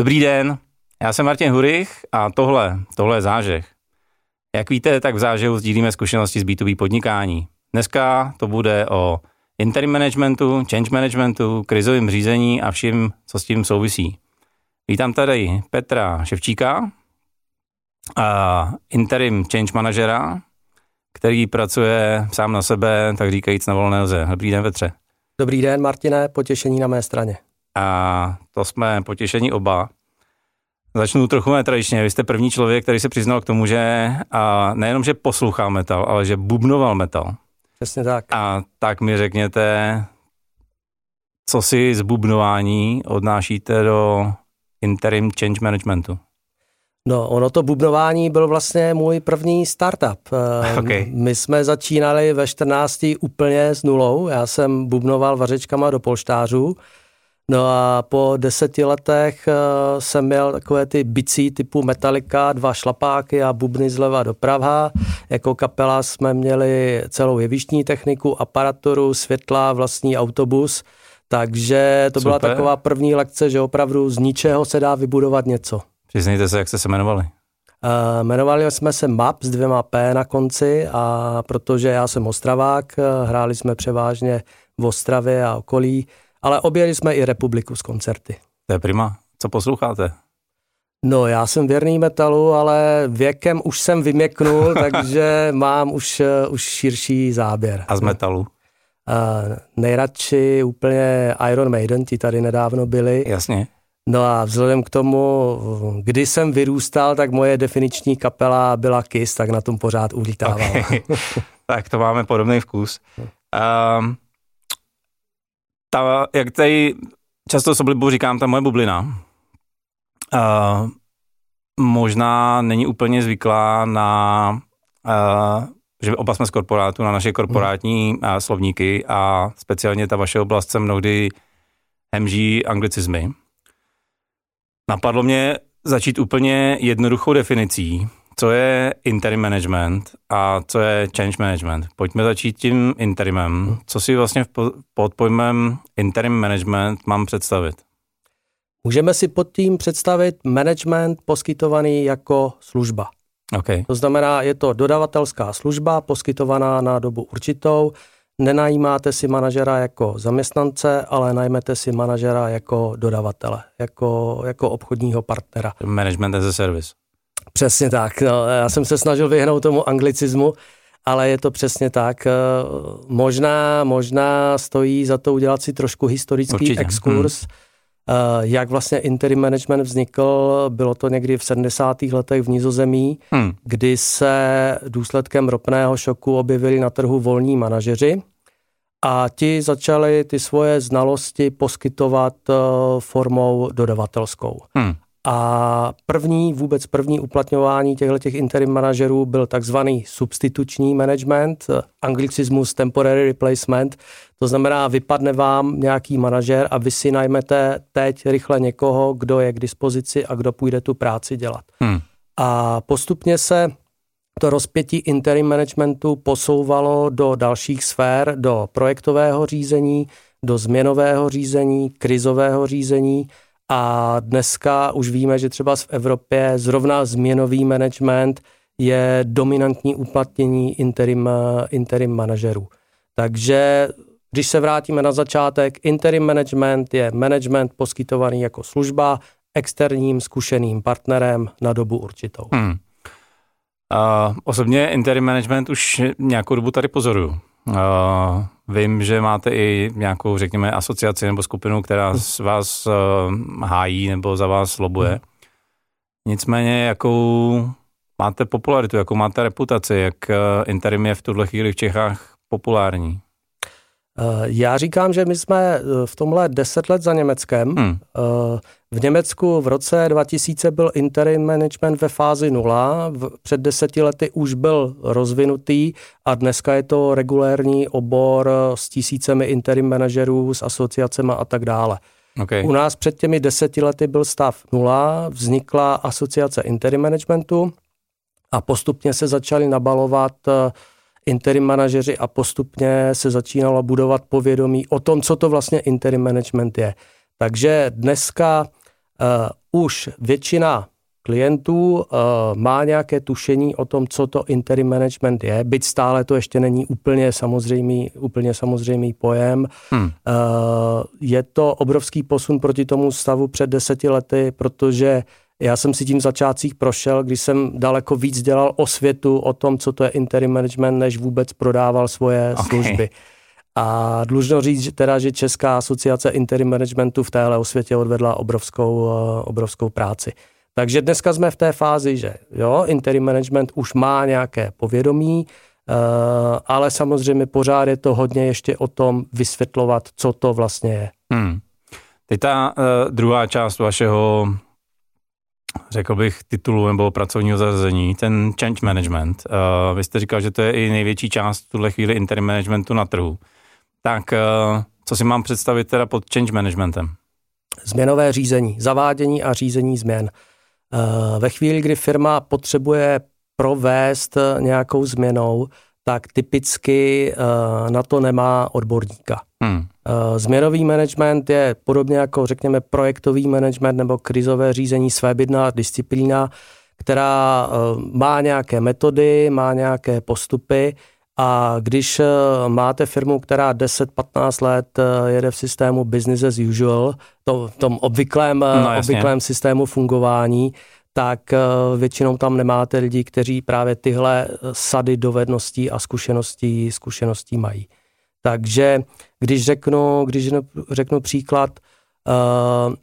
Dobrý den, já jsem Martin Hurich a tohle, tohle je zážeh. Jak víte, tak v zážehu sdílíme zkušenosti z B2B podnikání. Dneska to bude o interim managementu, change managementu, krizovém řízení a vším, co s tím souvisí. Vítám tady Petra Ševčíka, interim change managera, který pracuje sám na sebe, tak říkajíc na volné noze. Dobrý den, Petře. Dobrý den, Martine, potěšení na mé straně. A to jsme potěšení oba. Začnu trochu netradičně. Vy jste první člověk, který se přiznal k tomu, že a nejenom, že poslouchal metal, ale že bubnoval metal. Přesně tak. A tak mi řekněte, co si z bubnování odnášíte do interim change managementu? No, ono to bubnování byl vlastně můj první startup. Okay. My jsme začínali ve 14. úplně s nulou. Já jsem bubnoval vařečkama do polštářů No a po deseti letech uh, jsem měl takové ty bicí typu Metallica, dva šlapáky a bubny zleva doprava. Jako kapela jsme měli celou jevištní techniku, aparaturu, světla, vlastní autobus. Takže to Super. byla taková první lekce, že opravdu z ničeho se dá vybudovat něco. Přiznejte se, jak jste se jmenovali. Uh, jmenovali jsme se MAP s dvěma P na konci a protože já jsem Ostravák, hráli jsme převážně v Ostravě a okolí, ale objeli jsme i republiku z koncerty. To je prima. Co posloucháte? No, já jsem věrný metalu, ale věkem už jsem vyměknul, takže mám už, uh, už širší záběr. A z metalu? Uh, nejradši úplně Iron Maiden, ti tady nedávno byli. Jasně. No a vzhledem k tomu, kdy jsem vyrůstal, tak moje definiční kapela byla Kiss, tak na tom pořád ulítával. Okay. tak to máme podobný vkus. Um, ta, jak tady často s oblibou říkám, ta moje bublina, uh, možná není úplně zvyklá na, uh, že oba jsme z korporátu, na naše korporátní uh, slovníky a speciálně ta vaše oblast se mnohdy hemží anglicizmy. Napadlo mě začít úplně jednoduchou definicí, co je interim management a co je change management. Pojďme začít tím interimem. Co si vlastně pod pojmem interim management mám představit? Můžeme si pod tím představit management poskytovaný jako služba. Okay. To znamená, je to dodavatelská služba poskytovaná na dobu určitou. Nenajímáte si manažera jako zaměstnance, ale najmete si manažera jako dodavatele, jako, jako obchodního partnera. Management as a service. Přesně tak. No, já jsem se snažil vyhnout tomu anglicismu, ale je to přesně tak. Eh, možná, možná stojí za to udělat si trošku historický Určitě. exkurs, hmm. Jak vlastně interim management vznikl. Bylo to někdy v 70. letech v Nizozemí, hmm. kdy se důsledkem ropného šoku objevili na trhu volní manažeři a ti začali ty svoje znalosti poskytovat eh, formou dodavatelskou. Hmm. A první, vůbec první uplatňování těchto těch interim manažerů byl takzvaný substituční management, anglicismus temporary replacement. To znamená, vypadne vám nějaký manažer a vy si najmete teď rychle někoho, kdo je k dispozici a kdo půjde tu práci dělat. Hmm. A postupně se to rozpětí interim managementu posouvalo do dalších sfér, do projektového řízení, do změnového řízení, krizového řízení a dneska už víme, že třeba v Evropě zrovna změnový management je dominantní uplatnění interim, interim manažerů. Takže když se vrátíme na začátek, interim management je management poskytovaný jako služba externím zkušeným partnerem na dobu určitou. Hmm. Uh, osobně interim management už nějakou dobu tady pozoruju. Uh, vím, že máte i nějakou, řekněme, asociaci nebo skupinu, která z vás uh, hájí nebo za vás lobuje. Nicméně, jakou máte popularitu, jakou máte reputaci, jak uh, interim je v tuhle chvíli v Čechách populární? Já říkám, že my jsme v tomhle deset let za Německem. Hmm. V Německu v roce 2000 byl interim management ve fázi nula, před deseti lety už byl rozvinutý a dneska je to regulérní obor s tisícemi interim manažerů, s asociacemi a tak dále. Okay. U nás před těmi deseti lety byl stav nula, vznikla asociace interim managementu a postupně se začaly nabalovat interim manažeři a postupně se začínalo budovat povědomí o tom, co to vlastně interim management je. Takže dneska uh, už většina klientů uh, má nějaké tušení o tom, co to interim management je, byť stále to ještě není úplně samozřejmý, úplně samozřejmý pojem. Hmm. Uh, je to obrovský posun proti tomu stavu před deseti lety, protože já jsem si tím začátcích prošel, když jsem daleko víc dělal o světu, o tom, co to je interim management, než vůbec prodával svoje okay. služby. A dlužno říct, že teda, že Česká asociace interim managementu v téhle osvětě odvedla obrovskou, eh, obrovskou práci. Takže dneska jsme v té fázi, že jo, interim management už má nějaké povědomí, uh, ale samozřejmě pořád je to hodně ještě o tom vysvětlovat, co to vlastně je. Hmm. Teď ta uh, druhá část vašeho, řekl bych, titulu nebo pracovního zařazení, ten change management. Uh, vy jste říkal, že to je i největší část v tuhle chvíli interim managementu na trhu. Tak uh, co si mám představit teda pod change managementem? Změnové řízení, zavádění a řízení změn. Eh, ve chvíli, kdy firma potřebuje provést nějakou změnou, tak typicky eh, na to nemá odborníka. Hmm. Eh, změnový management je podobně jako řekněme projektový management nebo krizové řízení svébytná disciplína, která má nějaké metody, má nějaké postupy a když máte firmu, která 10-15 let jede v systému business as usual, to, tom obvyklém, no, obvyklém systému fungování, tak eh, většinou tam nemáte lidi, kteří právě tyhle sady dovedností a zkušeností, zkušeností mají. Takže když řeknu, když řeknu příklad, uh,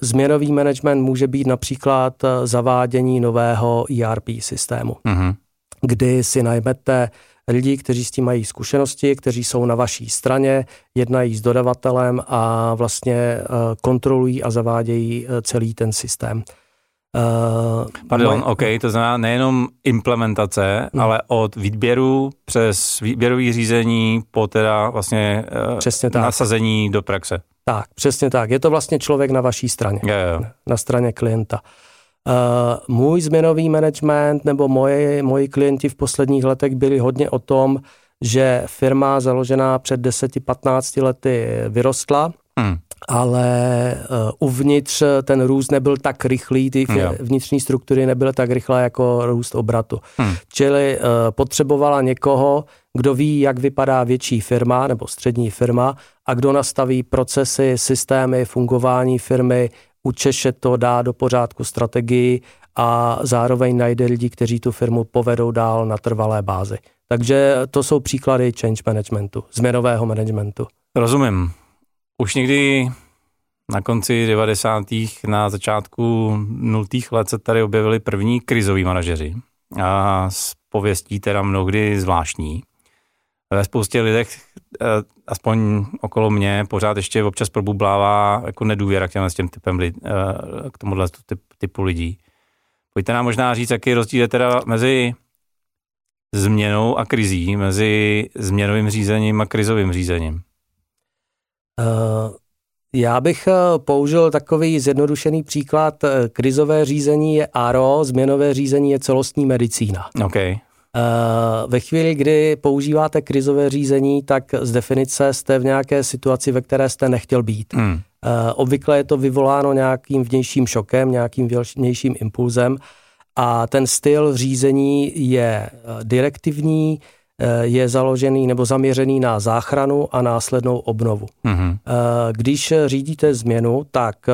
změnový management může být například eh, zavádění nového ERP systému, uh-huh. kdy si najmete lidi, kteří s tím mají zkušenosti, kteří jsou na vaší straně, jednají s dodavatelem a vlastně kontrolují a zavádějí celý ten systém. Uh, Pardon, moje... OK, to znamená nejenom implementace, hmm. ale od výběru přes výběrový řízení po teda vlastně uh, přesně tak. nasazení do praxe. Tak, přesně tak. Je to vlastně člověk na vaší straně, je, je. na straně klienta. Uh, můj změnový management nebo moje, moji klienti v posledních letech byli hodně o tom, že firma založená před 10-15 lety vyrostla, hmm ale uh, uvnitř ten růst nebyl tak rychlý, ty jo. vnitřní struktury nebyly tak rychlé jako růst obratu. Hmm. Čili uh, potřebovala někoho, kdo ví, jak vypadá větší firma nebo střední firma a kdo nastaví procesy, systémy, fungování firmy, učeše to, dá do pořádku strategii a zároveň najde lidi, kteří tu firmu povedou dál na trvalé bázi. Takže to jsou příklady change managementu, změnového managementu. Rozumím. Už někdy na konci 90. na začátku 0. let se tady objevili první krizoví manažeři a s pověstí teda mnohdy zvláštní. Ve spoustě lidech, eh, aspoň okolo mě, pořád ještě občas probublává jako nedůvěra k těm, typem, eh, k tomuhle typu lidí. Pojďte nám možná říct, jaký rozdíl je teda mezi změnou a krizí, mezi změnovým řízením a krizovým řízením. Uh, já bych eh, použil takový zjednodušený příklad. Eh, krizové řízení je ARO, změnové řízení je celostní medicína. Okay. Ve chvíli, kdy používáte krizové řízení, tak z definice jste v nějaké situaci, ve které jste nechtěl být. Hmm. Obvykle je to vyvoláno nějakým vnějším šokem, nějakým vnějším impulzem a ten styl řízení je direktivní, Eh, je založený nebo zaměřený na záchranu a následnou obnovu. Mm-hmm. Když řídíte změnu, tak eh,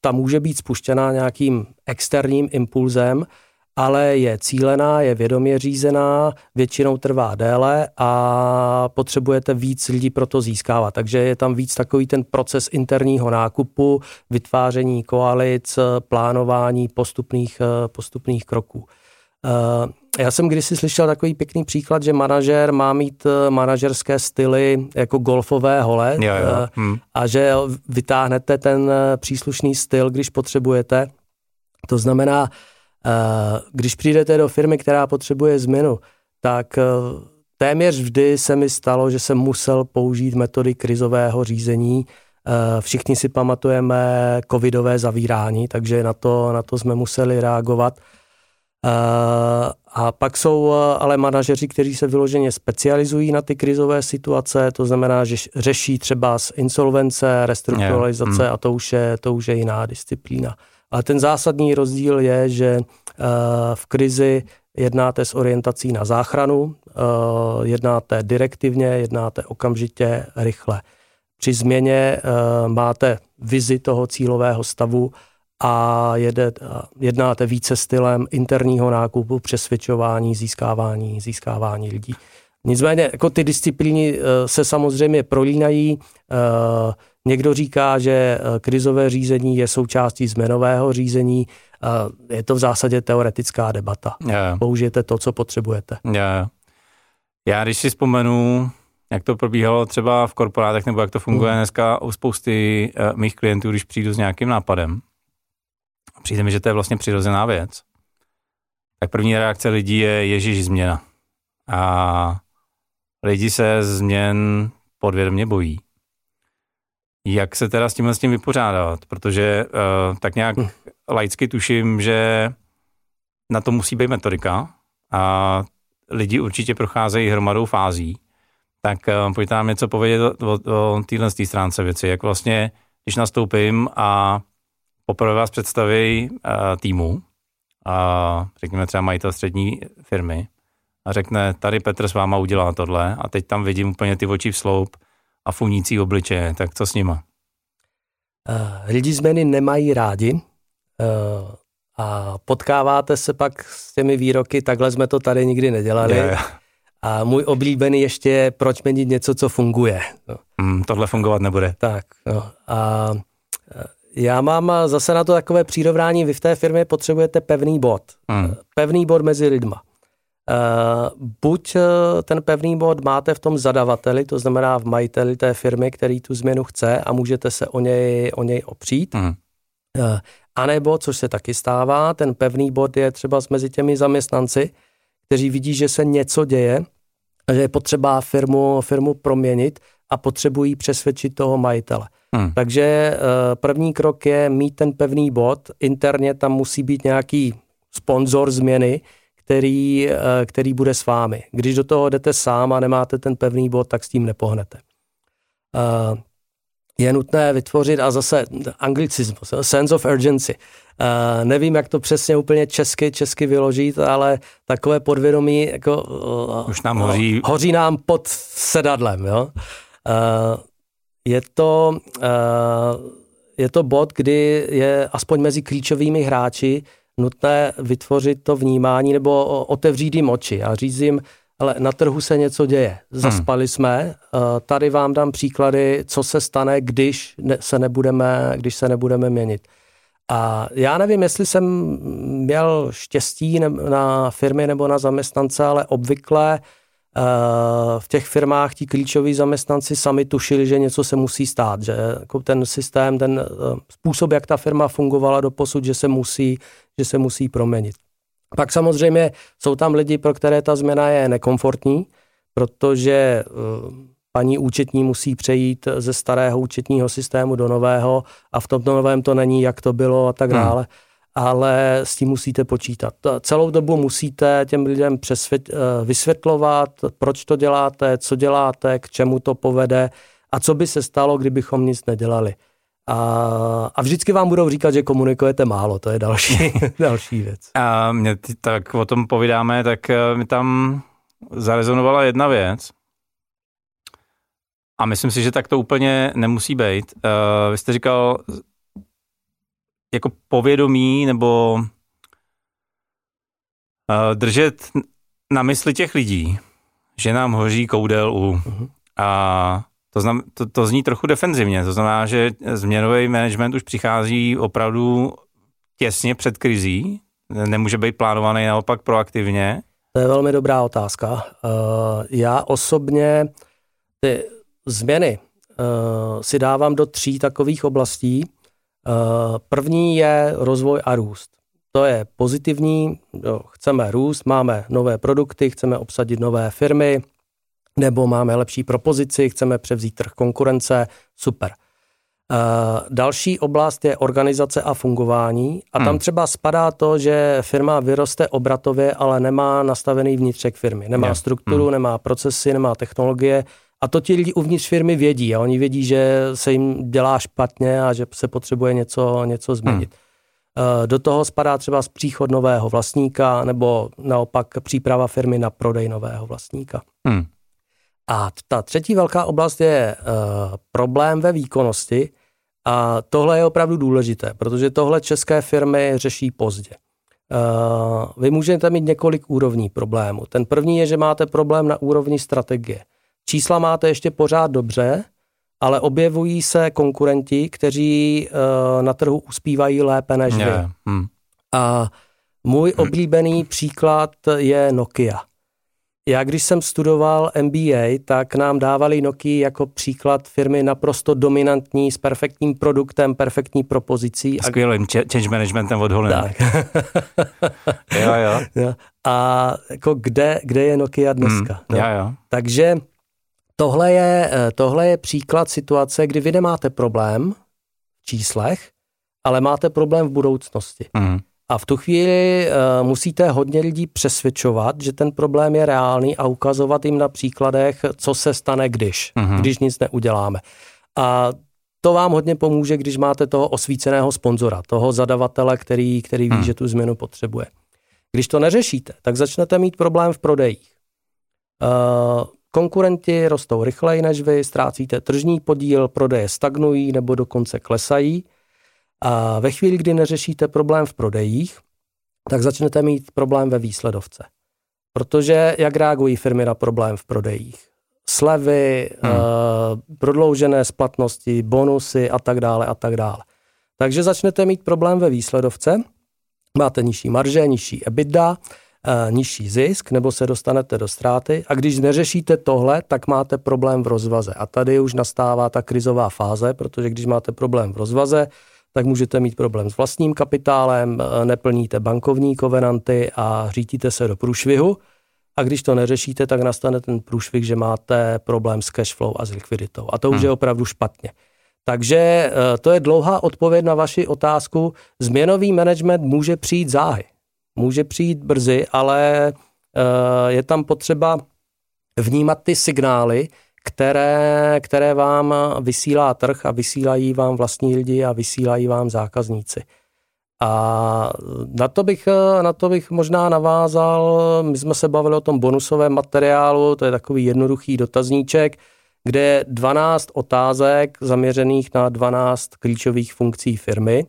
ta může být spuštěná nějakým externím impulzem, ale je cílená, je vědomě řízená, většinou trvá déle a potřebujete víc lidí pro to získávat. Takže je tam víc takový ten proces interního nákupu, vytváření koalic, plánování postupných, postupných kroků. Eh, já jsem kdysi slyšel takový pěkný příklad, že manažer má mít eh, manažerské styly jako golfové hole jo, jo. Eh, hmm. a že vytáhnete ten příslušný styl, když potřebujete. To znamená, když přijdete do firmy, která potřebuje změnu, tak téměř vždy se mi stalo, že jsem musel použít metody krizového řízení. Všichni si pamatujeme covidové zavírání, takže na to, na to jsme museli reagovat. A pak jsou ale manažeři, kteří se vyloženě specializují na ty krizové situace, to znamená, že řeší třeba z insolvence, restrukturalizace yeah. a to už, je, to už je jiná disciplína. Ale ten zásadní rozdíl je, že v krizi jednáte s orientací na záchranu, jednáte direktivně, jednáte okamžitě, rychle. Při změně máte vizi toho cílového stavu a jede, jednáte více stylem interního nákupu, přesvědčování, získávání, získávání lidí. Nicméně jako ty disciplíny eh, se samozřejmě prolínají. Eh, někdo říká, že eh, krizové řízení je součástí zmenového řízení. Je to v zásadě teoretická debata. Yeah. Použijete to, co potřebujete. Yeah. Já když si vzpomenu, jak to probíhalo třeba v korporátech, nebo jak to funguje hmm. dneska u spousty mých klientů, když přijdu s nějakým nápadem, přijde mi, že to je vlastně přirozená věc, tak první reakce lidí je Ježíš změna. A lidi se změn podvědomě bojí. Jak se teda s tímhle s tím vypořádat? Protože uh, tak nějak hm. laicky tuším, že na to musí být metodika a lidi určitě procházejí hromadou fází. Tak uh, pojďte nám něco povědět o, o, o téhle stránce věci, jak vlastně, když nastoupím a poprvé vás představí uh, týmu, a řekněme třeba majitel střední firmy a řekne, tady Petr s váma udělá tohle a teď tam vidím úplně ty oči v sloup a funící obličeje, tak co s nima? Uh, lidi změny nemají rádi uh, a potkáváte se pak s těmi výroky, takhle jsme to tady nikdy nedělali. Yeah. A můj oblíbený ještě je, proč měnit něco, co funguje. No. Mm, tohle fungovat nebude. Tak, no. A já mám zase na to takové přírovnání. Vy v té firmě potřebujete pevný bod. Hmm. Pevný bod mezi lidma. Uh, buď eh, ten pevný bod máte v tom zadavateli, to znamená v majiteli té firmy, který tu změnu chce a můžete se o něj, o něj opřít. Hmm. Uh, anebo, což se taky stává, ten pevný bod je třeba mezi těmi zaměstnanci, kteří vidí, že se něco děje, že je potřeba firmu, firmu proměnit a potřebují přesvědčit toho majitele. Hmm. Takže eh, první krok je mít ten pevný bod. Interně tam musí být nějaký sponzor změny, který, eh, který bude s vámi. Když do toho jdete sám a nemáte ten pevný bod, tak s tím nepohnete. Eh, je nutné vytvořit, a zase anglicismus, sense of urgency. Uh, nevím, jak to přesně úplně česky, česky vyložit, ale takové podvědomí, jako, uh, Už nám hoří. hoří nám pod sedadlem. Jo? Uh, je to, uh, je to bod, kdy je aspoň mezi klíčovými hráči nutné vytvořit to vnímání nebo otevřít jim oči a říct jim, ale na trhu se něco děje. Hmm. Zaspali hmm. jsme, uh, tady vám dám příklady, co se stane, když se nebudeme, když se nebudeme měnit. A já nevím, jestli jsem měl štěstí na firmy nebo na zaměstnance, ale obvykle Eh, v těch firmách ti klíčoví zaměstnanci sami tušili, že něco se musí stát, že jako ten systém, ten eh, způsob, jak ta firma fungovala do posud, že se musí, že se musí proměnit. Pak samozřejmě jsou tam lidi, pro které ta změna je nekomfortní, protože eh, paní účetní musí přejít ze starého účetního systému do nového a v tom novém to není, jak to bylo a tak hmm. dále. Hmm ale s tím musíte počítat. Celou dobu musíte těm lidem přesvět, eh, vysvětlovat, proč to děláte, co děláte, k čemu to povede a co by se stalo, kdybychom nic nedělali. A, a vždycky vám budou říkat, že komunikujete málo, to je další, další věc. A mě tak o tom povídáme, tak eh, mi tam zarezonovala jedna věc. A myslím si, že tak to úplně nemusí být. Uh, vy jste říkal, jako povědomí nebo uh, držet na mysli těch lidí, že nám hoří koudel u. Uh-huh. A to, znam, to, to zní trochu defenzivně. To znamená, že změnový management už přichází opravdu těsně před krizí, nemůže být plánovaný naopak proaktivně. To je velmi dobrá otázka. Uh, já osobně ty změny uh, si dávám do tří takových oblastí. Eh, první je rozvoj a růst. To je pozitivní, jo, chceme růst, máme nové produkty, chceme obsadit nové firmy, nebo máme lepší propozici, chceme převzít trh konkurence, super. další oblast je organizace a fungování a tam hmm. třeba spadá to, že firma vyroste obratově, ale nemá nastavený vnitřek firmy. Nemá strukturu, hmm. nemá procesy, nemá technologie a to ti lidi uvnitř firmy vědí a oni vědí, že se jim dělá špatně a že se potřebuje něco, něco změnit. Hmm. Do toho spadá třeba z příchod nového vlastníka nebo naopak příprava firmy na prodej nového vlastníka. Hmm. A ta třetí velká oblast je uh, problém ve výkonnosti. A tohle je opravdu důležité, protože tohle české firmy řeší pozdě. Uh, vy můžete mít několik úrovní problému. Ten první je, že máte problém na úrovni strategie. Čísla máte ještě pořád dobře, ale objevují se konkurenti, kteří uh, na trhu uspívají lépe než vy. Yeah. Hmm. A můj oblíbený příklad je Nokia. Já když jsem studoval MBA, tak nám dávali Nokia jako příklad firmy naprosto dominantní, s perfektním produktem, perfektní propozicí. Skvělým change managementem od Tak. jo, jo. A jako kde, kde je Nokia dneska? Mm, jo, jo. Takže tohle je, tohle je příklad situace, kdy vy nemáte problém v číslech, ale máte problém v budoucnosti. Mm. A v tu chvíli uh, musíte hodně lidí přesvědčovat, že ten problém je reálný a ukazovat jim na příkladech, co se stane, když, uh-huh. když nic neuděláme. A to vám hodně pomůže, když máte toho osvíceného sponzora, toho zadavatele, který, který ví, uh-huh. že tu změnu potřebuje. Když to neřešíte, tak začnete mít problém v prodejích. Uh, konkurenti rostou rychleji než vy, ztrácíte tržní podíl, prodeje stagnují nebo dokonce klesají – a ve chvíli, kdy neřešíte problém v prodejích, tak začnete mít problém ve výsledovce. Protože jak reagují firmy na problém v prodejích? Slevy, hmm. uh, prodloužené splatnosti, bonusy a tak dále a tak dále. Takže začnete mít problém ve výsledovce, máte nižší marže, nižší EBITDA, nižší zisk, nebo se dostanete do ztráty a když neřešíte tohle, tak máte problém v rozvaze. A tady už nastává ta krizová fáze, protože když máte problém v rozvaze, tak můžete mít problém s vlastním kapitálem, eh, neplníte bankovní kovenanty a řítíte se do průšvihu. A když to neřešíte, tak nastane ten průšvih, že máte problém s cash flow a s likviditou. A to už hmm. je opravdu špatně. Takže eh, to je dlouhá odpověď na vaši otázku. Změnový management může přijít záhy. Může přijít brzy, ale eh, je tam potřeba vnímat ty signály, které, které vám vysílá trh a vysílají vám vlastní lidi a vysílají vám zákazníci. A na to, bych, na to bych možná navázal, my jsme se bavili o tom bonusovém materiálu, to je takový jednoduchý dotazníček, kde je 12 otázek zaměřených na 12 klíčových funkcí firmy.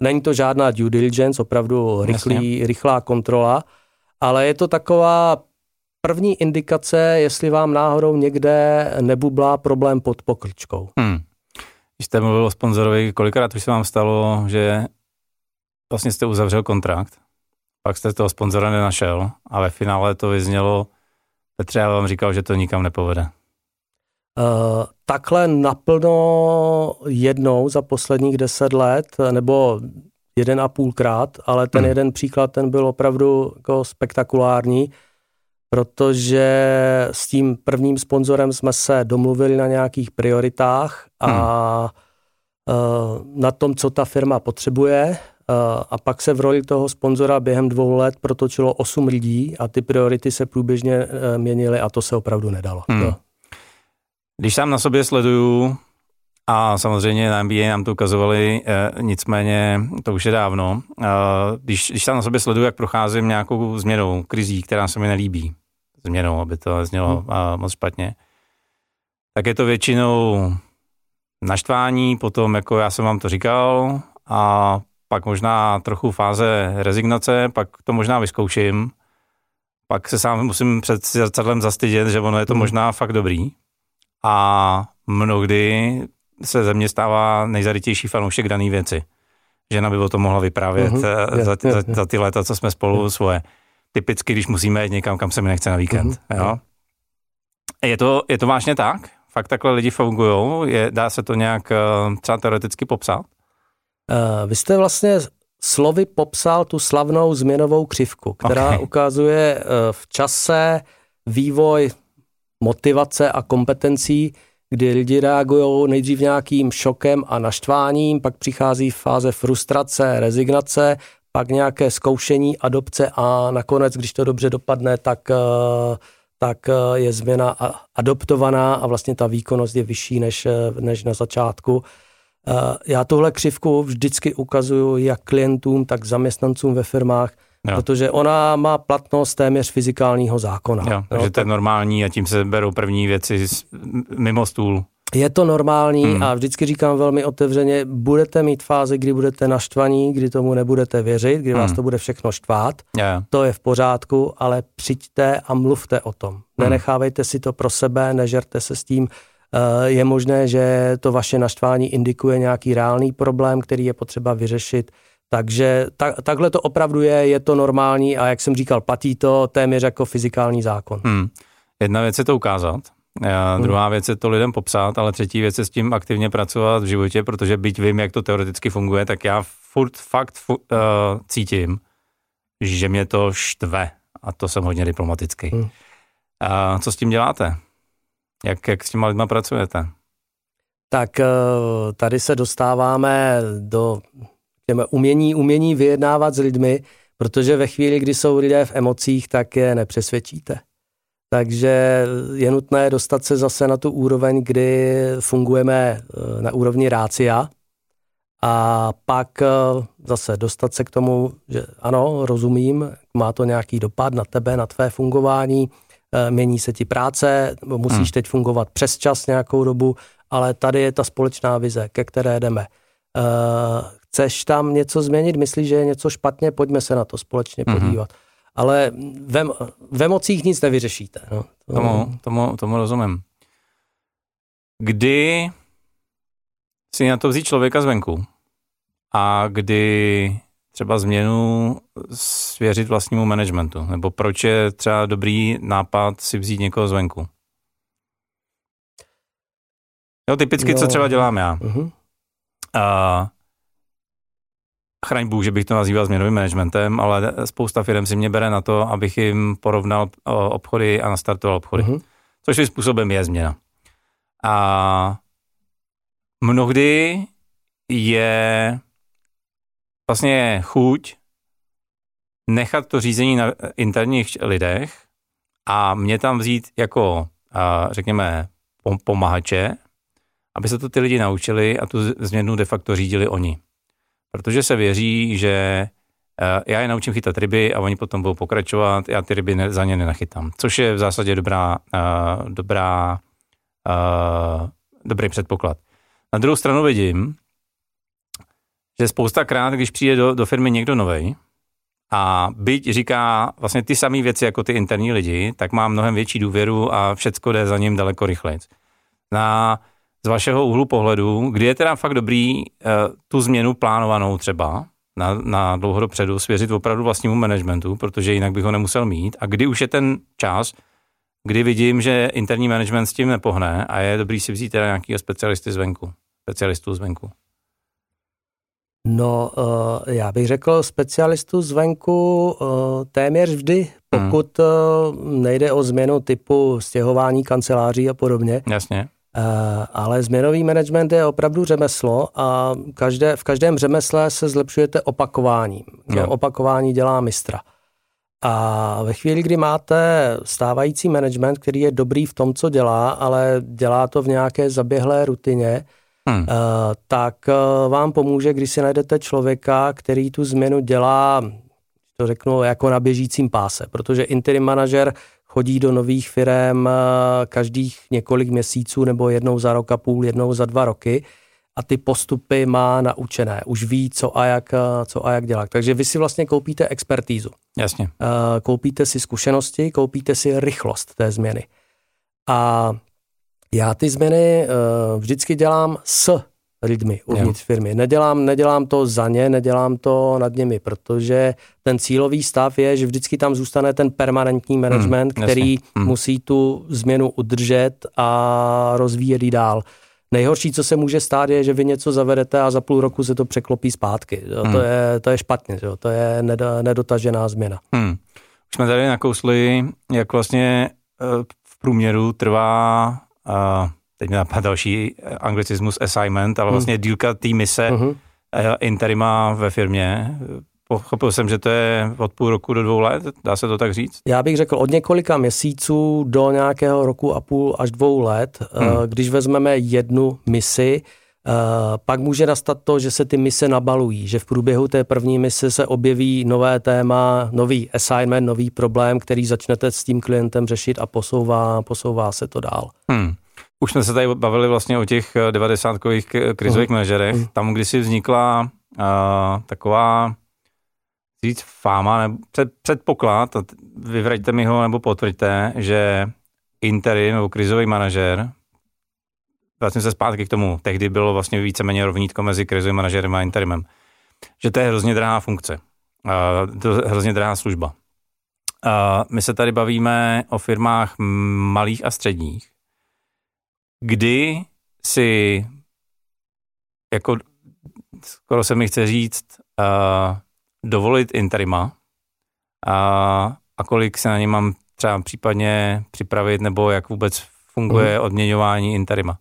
Není to žádná due diligence, opravdu rychlý, rychlá kontrola, ale je to taková první indikace, jestli vám náhodou někde nebublá problém pod pokličkou. Hmm. Když jste mluvil o sponzorovi, kolikrát už se vám stalo, že vlastně jste uzavřel kontrakt, pak jste toho sponzora nenašel a ve finále to vyznělo, Petře, já vám říkal, že to nikam nepovede. Uh, takhle naplno jednou za posledních deset let, nebo jeden a půlkrát, ale ten hmm. jeden příklad, ten byl opravdu jako spektakulární protože s tím prvním sponzorem jsme se domluvili na nějakých prioritách a hmm. na tom, co ta firma potřebuje. A pak se v roli toho sponzora během dvou let protočilo osm lidí a ty priority se průběžně měnily a to se opravdu nedalo. Hmm. Když sám na sobě sleduju, a samozřejmě na NBA nám to ukazovali, e, nicméně to už je dávno, e, když, když tam na sobě sleduju, jak procházím nějakou změnou, krizí, která se mi nelíbí, změnou, aby to znělo hmm. moc špatně. Tak je to většinou naštvání, potom jako já jsem vám to říkal a pak možná trochu fáze rezignace, pak to možná vyzkouším, pak se sám musím před zrcadlem zastydět, že ono je to hmm. možná fakt dobrý a mnohdy se ze mě stává nejzarytější fanoušek daný věci. Žena by o tom mohla vyprávět uh-huh. za, za, za ty léta, co jsme spolu svoje typicky, když musíme jít někam, kam se mi nechce na víkend. Mm-hmm. Jo? Je, to, je to vážně tak? Fakt takhle lidi fungují? Dá se to nějak uh, třeba teoreticky popsat? Uh, vy jste vlastně slovy popsal tu slavnou změnovou křivku, která okay. ukazuje uh, v čase vývoj motivace a kompetencí, kdy lidi reagují nejdřív nějakým šokem a naštváním, pak přichází fáze frustrace, rezignace, pak nějaké zkoušení, adopce a nakonec, když to dobře dopadne, tak, eh, tak eh, je změna adoptovaná a vlastně ta výkonnost je vyšší než, eh, než na začátku. Já tuhle křivku vždycky ukazuju jak klientům, tak zaměstnancům ve firmách, Jo. protože ona má platnost téměř fyzikálního zákona. Jo, takže jo, to je normální a tím se berou první věci mimo stůl. Je to normální hmm. a vždycky říkám velmi otevřeně, budete mít fázi, kdy budete naštvaní, kdy tomu nebudete věřit, kdy hmm. vás to bude všechno štvát. Yeah. To je v pořádku, ale přijďte a mluvte o tom. Hmm. Nenechávejte si to pro sebe, nežerte se s tím. Eh, je možné, že to vaše naštvání indikuje nějaký reálný problém, který je potřeba vyřešit. Takže ta, takhle to opravdu je, je to normální a jak jsem říkal, platí to téměř jako fyzikální zákon. Hmm. Jedna věc je to ukázat, a druhá věc je to lidem popsat, ale třetí věc je s tím aktivně pracovat v životě, protože byť vím, jak to teoreticky funguje, tak já furt fakt fu, uh, cítím, že mě to štve. A to jsem hodně diplomatický. Hmm. A co s tím děláte? Jak, jak s těma lidma pracujete? Tak eh, tady se dostáváme do těme, umění, umění vyjednávat s lidmi, protože ve chvíli, kdy jsou lidé v emocích, tak je nepřesvědčíte. Takže je nutné dostat se zase na tu úroveň, kdy fungujeme eh, na úrovni rácia a pak eh, zase dostat se k tomu, že ano, rozumím, má to nějaký dopad na tebe, na tvé fungování, eh, mění se ti práce, musíš hmm. teď fungovat přes čas nějakou dobu, ale tady je ta společná vize, ke které jdeme. Chceš tam něco změnit, myslíš, že je něco špatně, pojďme se na to společně hmm. podívat ale ve, ve mocích nic nevyřešíte. No. Tomu, tomu, tomu rozumím. Kdy si na to vzít člověka zvenku a kdy třeba změnu svěřit vlastnímu managementu, nebo proč je třeba dobrý nápad si vzít někoho zvenku? Jo, typicky, no. co třeba dělám já. Uh-huh. A chraň Bůh, že bych to nazýval změnovým managementem, ale spousta firm si mě bere na to, abych jim porovnal obchody a nastartoval obchody. Mm-hmm. Což svým způsobem je změna. A mnohdy je vlastně chuť nechat to řízení na interních lidech a mě tam vzít jako, řekněme, pomahače, aby se to ty lidi naučili a tu změnu de facto řídili oni protože se věří, že eh, já je naučím chytat ryby a oni potom budou pokračovat, já ty ryby za ně nenachytám, což je v zásadě dobrá, uh, dobrá, uh, dobrý předpoklad. Na druhou stranu vidím, že spousta krát, když přijde do, do firmy někdo nový a byť říká vlastně ty samé věci jako ty interní lidi, tak má mnohem větší důvěru a všecko jde za ním daleko rychleji. Na z vašeho úhlu pohledu, kdy je teda fakt dobrý uh, tu změnu plánovanou třeba na, na dlouho dopředu svěřit opravdu vlastnímu managementu, protože jinak bych ho nemusel mít. A kdy už je ten čas, kdy vidím, že interní management s tím nepohne a je dobrý si vzít teda nějakého specialisty zvenku, specialistů zvenku. No, uh, já bych řekl specialistu zvenku uh, téměř vždy, pokud hmm. nejde o změnu typu stěhování kanceláří a podobně. Jasně. Eh, ale změnový management je opravdu řemeslo a každé, v každém řemesle se zlepšujete opakováním. No. Opakování dělá mistra. A ve chvíli, kdy máte stávající management, který je dobrý v tom, co dělá, ale dělá to v nějaké zaběhlé rutině, hmm. Eh, tak eh, vám pomůže, když si najdete člověka, který tu změnu dělá, to řeknu, jako na běžícím páse, protože interim manažer chodí do nových firm eh, každých několik měsíců nebo jednou za rok a půl, jednou za dva roky a ty postupy má naučené. Už ví, co a jak, eh, co a jak dělat. Takže vy si vlastně koupíte expertízu. Jasně. Eh, koupíte si zkušenosti, koupíte si rychlost té změny. A já ty změny vždycky dělám s lidmi uvnitř jo. firmy. Nedělám, nedělám to za ně, nedělám to nad nimi, protože ten cílový stav je, že vždycky tam zůstane ten permanentní management, hmm, který hmm. musí tu změnu udržet a rozvíjet ji dál. Nejhorší, co se může stát, je, že vy něco zavedete a za půl roku se to překlopí zpátky. Hmm. To, je, to je špatně, jo? to je nedotažená změna. Hmm. Už jsme tady nakousli, jak vlastně eh, v průměru trvá teď mi napadá další anglicismus assignment, ale hmm. vlastně dílka té mise uh-huh. interima ve firmě. Pochopil jsem, že to je od půl roku do dvou let, dá se to tak říct? Já bych řekl od několika měsíců do nějakého roku a půl až dvou let. Hmm. Když vezmeme jednu misi, pak může nastat to, že se ty mise nabalují, že v průběhu té první mise se objeví nové téma, nový assignment, nový problém, který začnete s tím klientem řešit a posouvá, posouvá se to dál. Hmm. Už jsme se tady bavili vlastně o těch 90-kových krizových uh manažerech, uh tam, kdy si vznikla uh, taková říct fáma, nebo před, předpoklad, vyvraťte mi ho nebo potvrďte, že interim nebo krizový manažer vlastně se zpátky k tomu, tehdy bylo vlastně víceméně rovnítko mezi krizovým manažerem a interimem, že to je hrozně drahá funkce, uh, to je hrozně drahá služba. Uh, my se tady bavíme o firmách malých a středních, kdy si jako skoro se mi chce říct uh, dovolit interima a, a kolik se na ně mám třeba případně připravit nebo jak vůbec funguje mm. odměňování interima.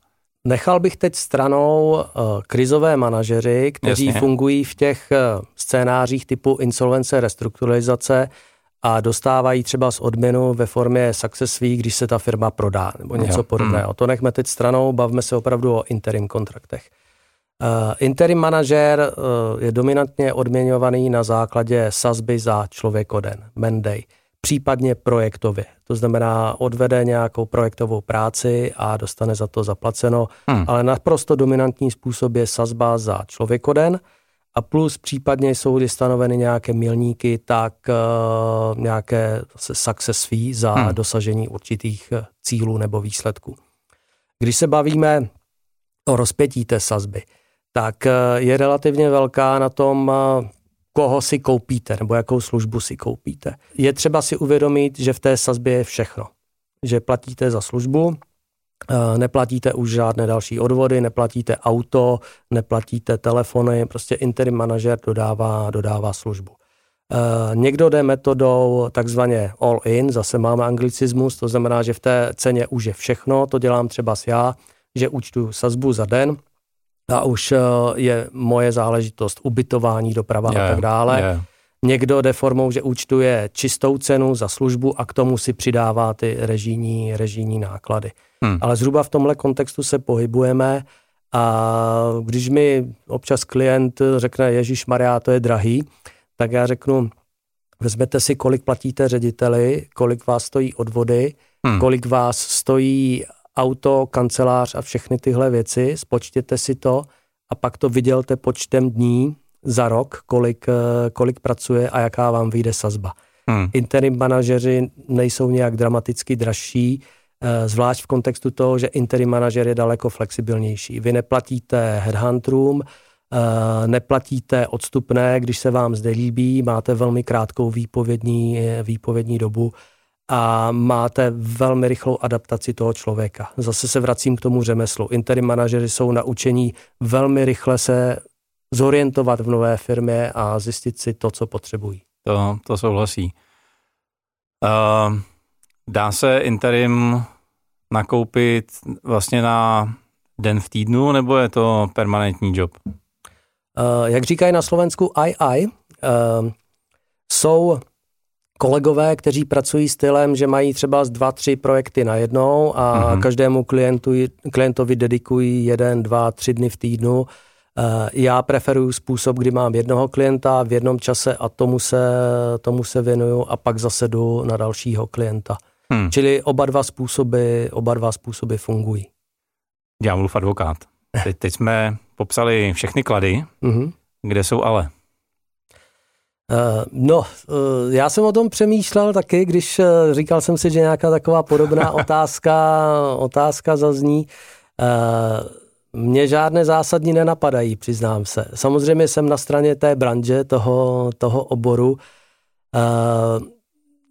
Nechal bych teď stranou uh, krizové manažery, kteří Jasně. fungují v těch uh, scénářích typu insolvence, restrukturalizace a dostávají třeba z odměnu ve formě success fee, když se ta firma prodá nebo něco jo. podobného. Hmm. To nechme teď stranou, bavme se opravdu o interim kontraktech. Uh, interim manažer uh, je dominantně odměňovaný na základě sazby za člověk den, Menday případně projektově. To znamená, odvede nějakou projektovou práci a dostane za to zaplaceno, hmm. ale naprosto dominantní způsob je sazba za člověkoden a plus případně jsou stanoveny nějaké milníky, tak uh, nějaké success fee za hmm. dosažení určitých eh, cílů nebo výsledků. Když se bavíme o rozpětí té sazby, tak uh, je relativně velká na tom uh, koho si koupíte nebo jakou službu si koupíte. Je třeba si uvědomit, že v té sazbě je všechno. Že platíte za službu, neplatíte už žádné další odvody, neplatíte auto, neplatíte telefony, prostě interim manažer dodává, dodává službu. Uh, někdo jde metodou takzvaně all in, zase máme anglicismus, to znamená, že v té ceně už je všechno, to dělám třeba s já, že účtu sazbu za den, a už eh, je moje záležitost ubytování, doprava yeah, a tak dále. Yeah. Někdo jde formou, že účtuje čistou cenu za službu a k tomu si přidává ty režijní, režijní náklady. Hmm. Ale zhruba v tomhle kontextu se pohybujeme a když mi občas klient řekne, Ježíš Maria, to je drahý, tak já řeknu, vezmete si, kolik platíte řediteli, kolik vás stojí odvody, hmm. kolik vás stojí auto, kancelář a všechny tyhle věci, spočtěte si to a pak to vydělte počtem dní za rok, kolik, kolik pracuje a jaká vám vyjde sazba. Hmm. Interim manažeři nejsou nějak dramaticky dražší, zvlášť v kontextu toho, že interim manažer je daleko flexibilnější. Vy neplatíte headhunterům, eh, neplatíte odstupné, když se vám zde líbí, máte velmi krátkou výpovědní, výpovědní dobu a máte velmi rychlou adaptaci toho člověka. Zase se vracím k tomu řemeslu. Interim manažeři jsou naučení velmi rychle se zorientovat v nové firmě a zjistit si to, co potřebují. To, to souhlasí. Uh, dá se interim nakoupit vlastně na den v týdnu, nebo je to permanentní job? Uh, jak říkají na Slovensku II, uh, jsou kolegové, kteří pracují stylem, že mají třeba z dva, tři projekty na jednou a mm-hmm. každému klientu, klientovi dedikují jeden, dva, tři dny v týdnu. Eh, já preferuju způsob, kdy mám jednoho klienta v jednom čase a tomu se, tomu se věnuju a pak zase jdu na dalšího klienta. Hmm. Čili oba dva způsoby, oba dva způsoby fungují. Ďáblův advokát. Teď, teď jsme popsali všechny klady, mm-hmm. kde jsou ale. Eh, no, eh, já jsem o tom přemýšlel taky, když eh, říkal jsem si, že nějaká taková podobná otázka, otázka zazní. Mně žádné zásadní nenapadají, přiznám se. Samozřejmě jsem na straně té branže, toho, toho oboru.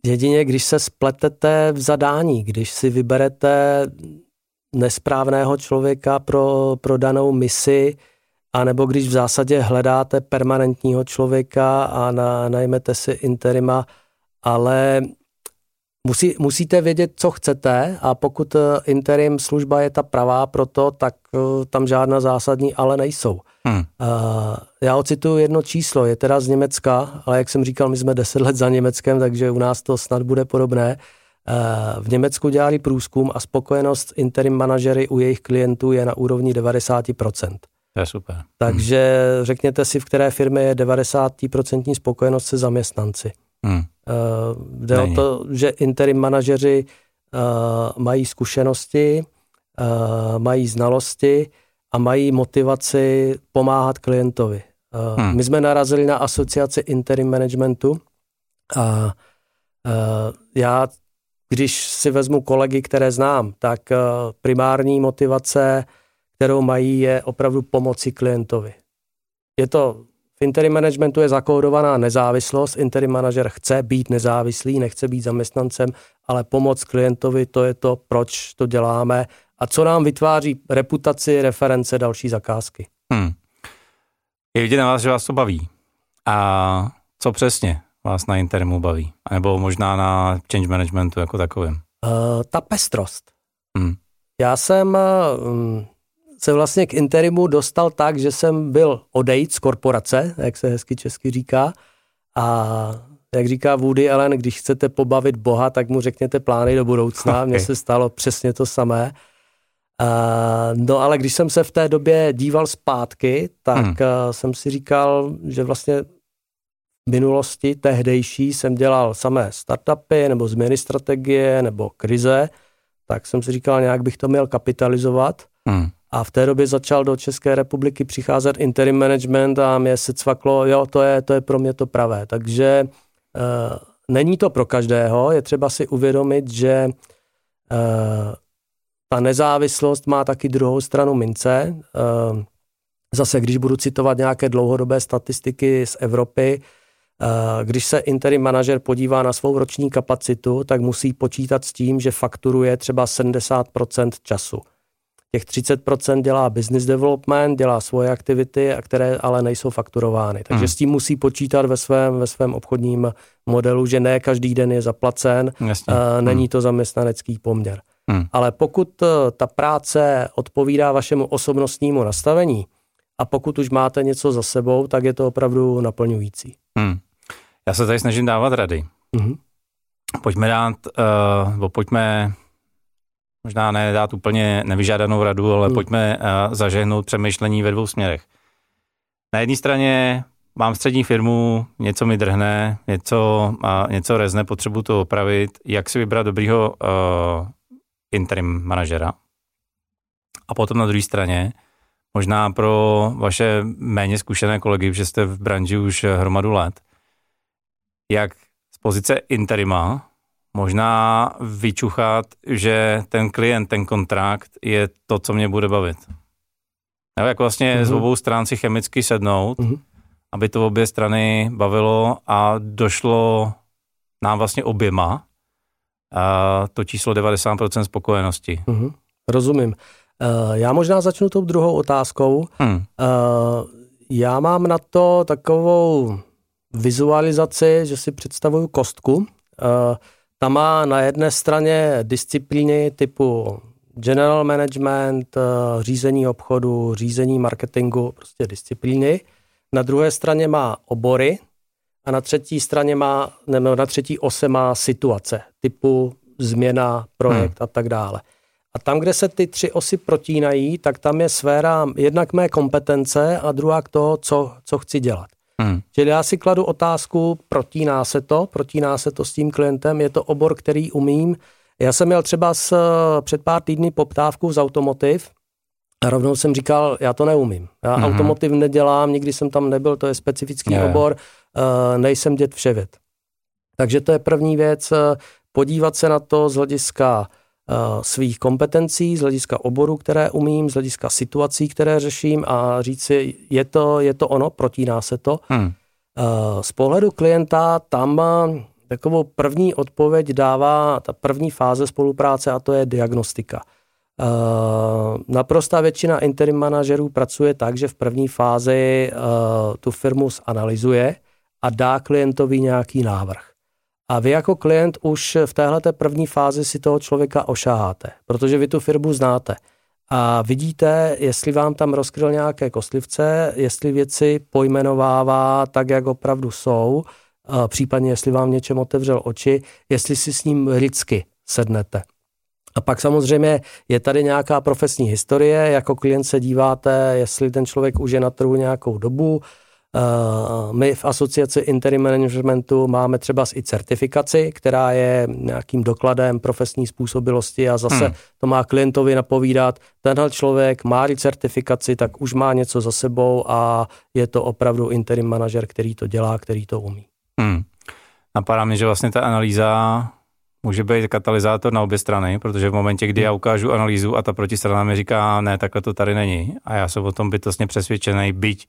Jedině, když se spletete v zadání, když si vyberete nesprávného člověka pro, pro danou misi, a nebo když v zásadě hledáte permanentního člověka a na, najmete si interima, ale musí, musíte vědět, co chcete a pokud interim služba je ta pravá pro to, tak tam žádná zásadní ale nejsou. Hmm. Uh, já ocituju jedno číslo, je teda z Německa, ale jak jsem říkal, my jsme deset let za Německem, takže u nás to snad bude podobné. Uh, v Německu dělali průzkum a spokojenost interim manažery u jejich klientů je na úrovni 90%. To je super. Takže hmm. řekněte si, v které firmě je 90% spokojenost se zaměstnanci. Hmm. Uh, jde Není. o to, že interim manažeři uh, mají zkušenosti, uh, mají znalosti, a mají motivaci pomáhat klientovi. Hmm. My jsme narazili na asociaci interim managementu a já, když si vezmu kolegy, které znám, tak primární motivace, kterou mají, je opravdu pomoci klientovi. Je to v interim managementu je zakódovaná nezávislost. Interim manažer chce být nezávislý, nechce být zaměstnancem, ale pomoc klientovi, to je to, proč to děláme a co nám vytváří reputaci, reference, další zakázky. Hmm. Je vidět na vás, že vás to baví. A co přesně vás na Interimu baví? Nebo možná na change managementu jako takovým? Uh, ta pestrost. Hmm. Já jsem uh, se vlastně k Interimu dostal tak, že jsem byl odejít z korporace, jak se hezky česky říká, a jak říká Woody Allen, když chcete pobavit Boha, tak mu řekněte plány do budoucna. Okay. Mně se stalo přesně to samé. Uh, no ale když jsem se v té době díval zpátky, tak hmm. uh, jsem si říkal, že vlastně v minulosti tehdejší jsem dělal samé startupy nebo změny strategie nebo krize, tak jsem si říkal, nějak bych to měl kapitalizovat. Hmm. A v té době začal do České republiky přicházet interim management a mě se cvaklo, jo, to je, to je pro mě to pravé. Takže uh, není to pro každého, je třeba si uvědomit, že uh, ta nezávislost má taky druhou stranu mince. Ehm, zase, když budu citovat nějaké dlouhodobé statistiky z Evropy, eh, když se interim manažer podívá na svou roční kapacitu, tak musí počítat s tím, že fakturuje třeba 70% času. Těch 30% dělá business development, dělá svoje aktivity, které ale nejsou fakturovány. Takže hmm. s tím musí počítat ve svém, ve svém obchodním modelu, že ne každý den je zaplacen, Jasně. Uh, není hmm. to zaměstnanecký poměr. Hmm. Ale pokud eh, ta práce odpovídá vašemu osobnostnímu nastavení a pokud už máte něco za sebou, tak je to opravdu naplňující. Hmm. Já se tady snažím dávat rady. Hmm. Pojďme dát, uh, pojďme možná ne dát úplně nevyžádanou radu, ale hmm. pojďme uh, zažehnout přemýšlení ve dvou směrech. Na jedné straně mám střední firmu, něco mi drhne, něco, uh, něco rezne, potřebuji to opravit. Jak si vybrat dobrýho uh, interim manažera. A potom na druhé straně, možná pro vaše méně zkušené kolegy, že jste v branži už hromadu let, jak z pozice interima možná vyčuchat, že ten klient, ten kontrakt je to, co mě bude bavit. Nebo jak vlastně mm-hmm. z obou stran si chemicky sednout, mm-hmm. aby to obě strany bavilo a došlo nám vlastně oběma a to číslo 90% spokojenosti. Mm-hmm. Rozumím. Uh, já možná začnu tou druhou otázkou. Hmm. Uh, já mám na to takovou vizualizaci, že si představuju kostku. Uh, ta má na jedné straně disciplíny typu general management, řízení obchodu, řízení marketingu, prostě disciplíny. Na druhé straně má obory, a na třetí straně má, nebo na třetí ose má situace typu změna, projekt hmm. a tak dále. A tam, kde se ty tři osy protínají, tak tam je sféra jednak mé kompetence a druhá k toho, co, co chci dělat. Hmm. Čili já si kladu otázku, protíná se to, protíná se to s tím klientem, je to obor, který umím. Já jsem měl třeba s, před pár týdny poptávku z automotiv a rovnou jsem říkal, já to neumím. Já hmm. automotiv nedělám, nikdy jsem tam nebyl, to je specifický yeah. obor, uh, nejsem dět vševět. Takže to je první věc, eh, podívat se na to z hlediska uh, svých kompetencí, z hlediska oboru, které umím, z hlediska situací, které řeším a říct si, je to, je to ono, protíná se to. Hmm. Uh, z pohledu klienta tam takovou první odpověď dává ta první fáze spolupráce a to je diagnostika. Uh, naprostá většina interim manažerů pracuje tak, že v první fázi uh, tu firmu zanalizuje a dá klientovi nějaký návrh. A vy jako klient už v téhle první fázi si toho člověka ošaháte, protože vy tu firmu znáte. A vidíte, jestli vám tam rozkryl nějaké kostlivce, jestli věci pojmenovává tak, jak opravdu jsou, případně jestli vám něčem otevřel oči, jestli si s ním lidsky sednete. A pak samozřejmě je tady nějaká profesní historie, jako klient se díváte, jestli ten člověk už je na trhu nějakou dobu. Eh, my v asociaci interim managementu máme třeba i certifikaci, která je nějakým dokladem profesní způsobilosti a zase hmm. to má klientovi napovídat, tenhle člověk má certifikaci, tak už má něco za sebou a je to opravdu interim manažer, který to dělá, který to umí. Hmm. Napadá mě, že vlastně ta analýza může být katalyzátor na obě strany, protože v momentě, kdy já ukážu analýzu a ta protistrana mi říká, ne, takhle to tady není a já jsem o tom bytostně přesvědčený, byť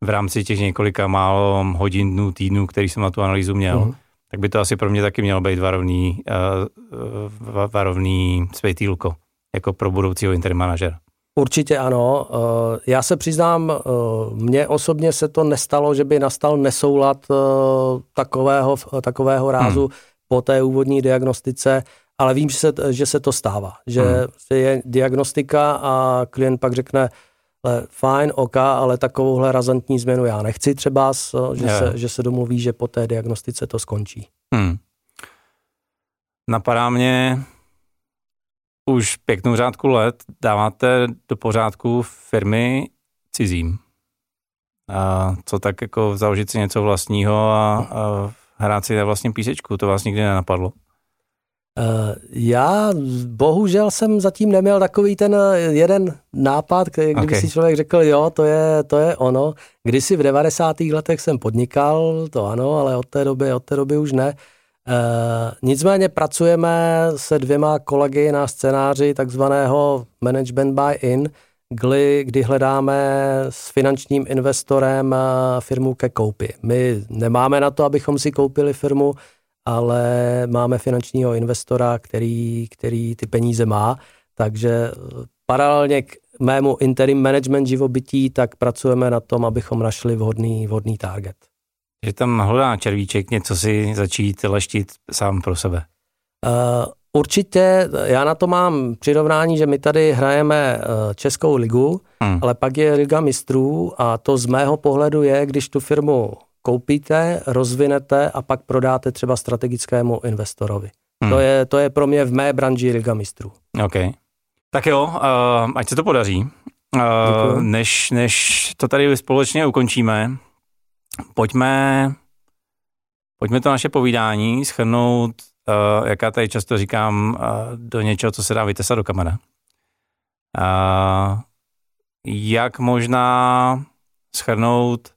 v rámci těch několika málo hodin, dnů, týdnů, který jsem na tu analýzu měl, uh-huh. tak by to asi pro mě taky mělo být varovný, uh, varovný světýlko, jako pro budoucího interim manažera. Určitě ano. Eh, já se přiznám, mně osobně se to nestalo, že by nastal nesoulad takového, takového rázu hmm. Po té úvodní diagnostice, ale vím, že se, že se to stává. Že hmm. je diagnostika a klient pak řekne, ale fajn, OK, ale takovouhle razantní změnu já nechci třeba, že, se, že se domluví, že po té diagnostice to skončí. Hmm. Napadá mě, už pěknou řádku let dáváte do pořádku firmy cizím. A co tak jako založit si něco vlastního a, a hrát si na vlastním písečku, to vás nikdy nenapadlo? Uh, já bohužel jsem zatím neměl takový ten eh, jeden nápad, kdyby okay. si člověk řekl, jo, to je, to je ono. Kdysi v 90. letech jsem podnikal, to ano, ale od té doby, od té doby už ne. Uh, nicméně pracujeme se dvěma kolegy na scénáři takzvaného management buy-in, kdy, kdy hledáme s finančním investorem firmu ke koupi. My nemáme na to, abychom si koupili firmu, ale máme finančního investora, který, který ty peníze má, takže eh, paralelně k mému interim management živobytí, tak pracujeme na tom, abychom našli vhodný, vhodný target. Že tam hledá červíček něco si začít leštit sám pro sebe. Uh, určitě, já na to mám přirovnání, že my tady hrajeme uh, Českou ligu, hmm. ale pak je Liga mistrů a to z mého pohledu je, když tu firmu koupíte, rozvinete a pak prodáte třeba strategickému investorovi. Hmm. To, je, to je pro mě v mé branži Liga mistrů. OK. Tak jo, uh, ať se to podaří. Uh, než, než to tady společně ukončíme, pojďme, pojďme to naše povídání schrnout, uh, jak já tady často říkám, uh, do něčeho, co se dá vytesat do kamene. Uh, jak možná schrnout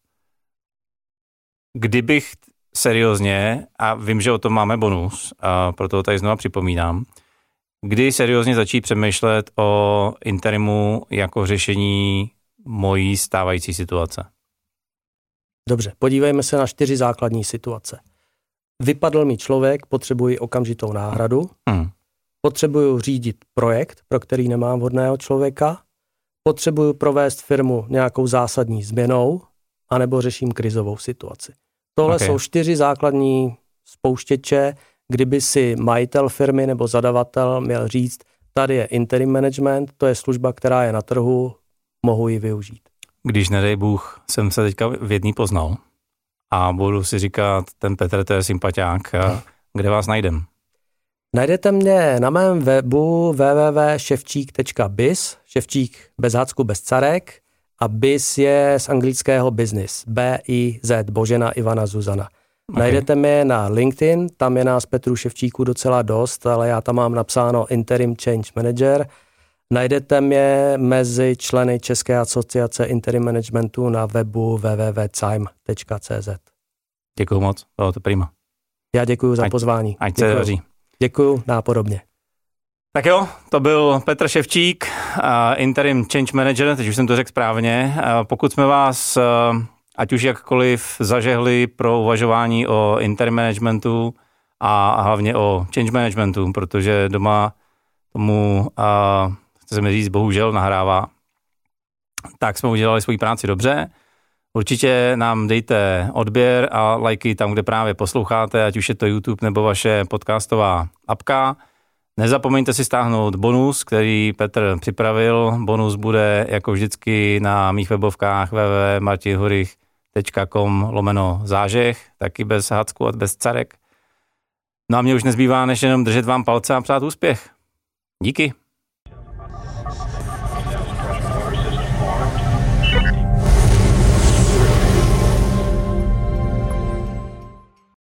kdybych seriózně, a vím, že o tom máme bonus, a proto to tady znova připomínám, kdy seriózně začít přemýšlet o interimu jako řešení mojí stávající situace? Dobře, podívejme se na čtyři základní situace. Vypadl mi člověk, potřebuji okamžitou náhradu, hmm. potřebuju řídit projekt, pro který nemám vhodného člověka, potřebuju provést firmu nějakou zásadní změnou, anebo řeším krizovou situaci. Tohle okay. jsou čtyři základní spouštěče, kdyby si majitel firmy nebo zadavatel měl říct, tady je interim management, to je služba, která je na trhu, mohu ji využít. Když nedej Bůh, jsem se teďka v jedný poznal a budu si říkat, ten Petr, to je sympatiák, kde vás najdem? Najdete mě na mém webu www.ševčík.biz, ševčík bez hácku, bez carek, a BIS je z anglického business. B-I-Z, Božena Ivana Zuzana. Okay. Najdete mě na LinkedIn, tam je nás Petru Ševčíků docela dost, ale já tam mám napsáno Interim Change Manager. Najdete mě mezi členy České asociace Interim Managementu na webu www.caim.cz. Děkuji moc, bylo to prima. Já děkuji za ať, pozvání. Ať se daří. Děkuji, nápodobně. Tak jo, to byl Petr Ševčík, uh, interim change manager, teď už jsem to řekl správně. Uh, pokud jsme vás, uh, ať už jakkoliv, zažehli pro uvažování o interim managementu a hlavně o change managementu, protože doma tomu, chce se mi říct, bohužel nahrává, tak jsme udělali svoji práci dobře. Určitě nám dejte odběr a lajky tam, kde právě posloucháte, ať už je to YouTube nebo vaše podcastová apka. Nezapomeňte si stáhnout bonus, který Petr připravil. Bonus bude jako vždycky na mých webovkách www.martinhurich.com lomeno zážeh, taky bez hacku a bez carek. No a mě už nezbývá, než jenom držet vám palce a přát úspěch. Díky.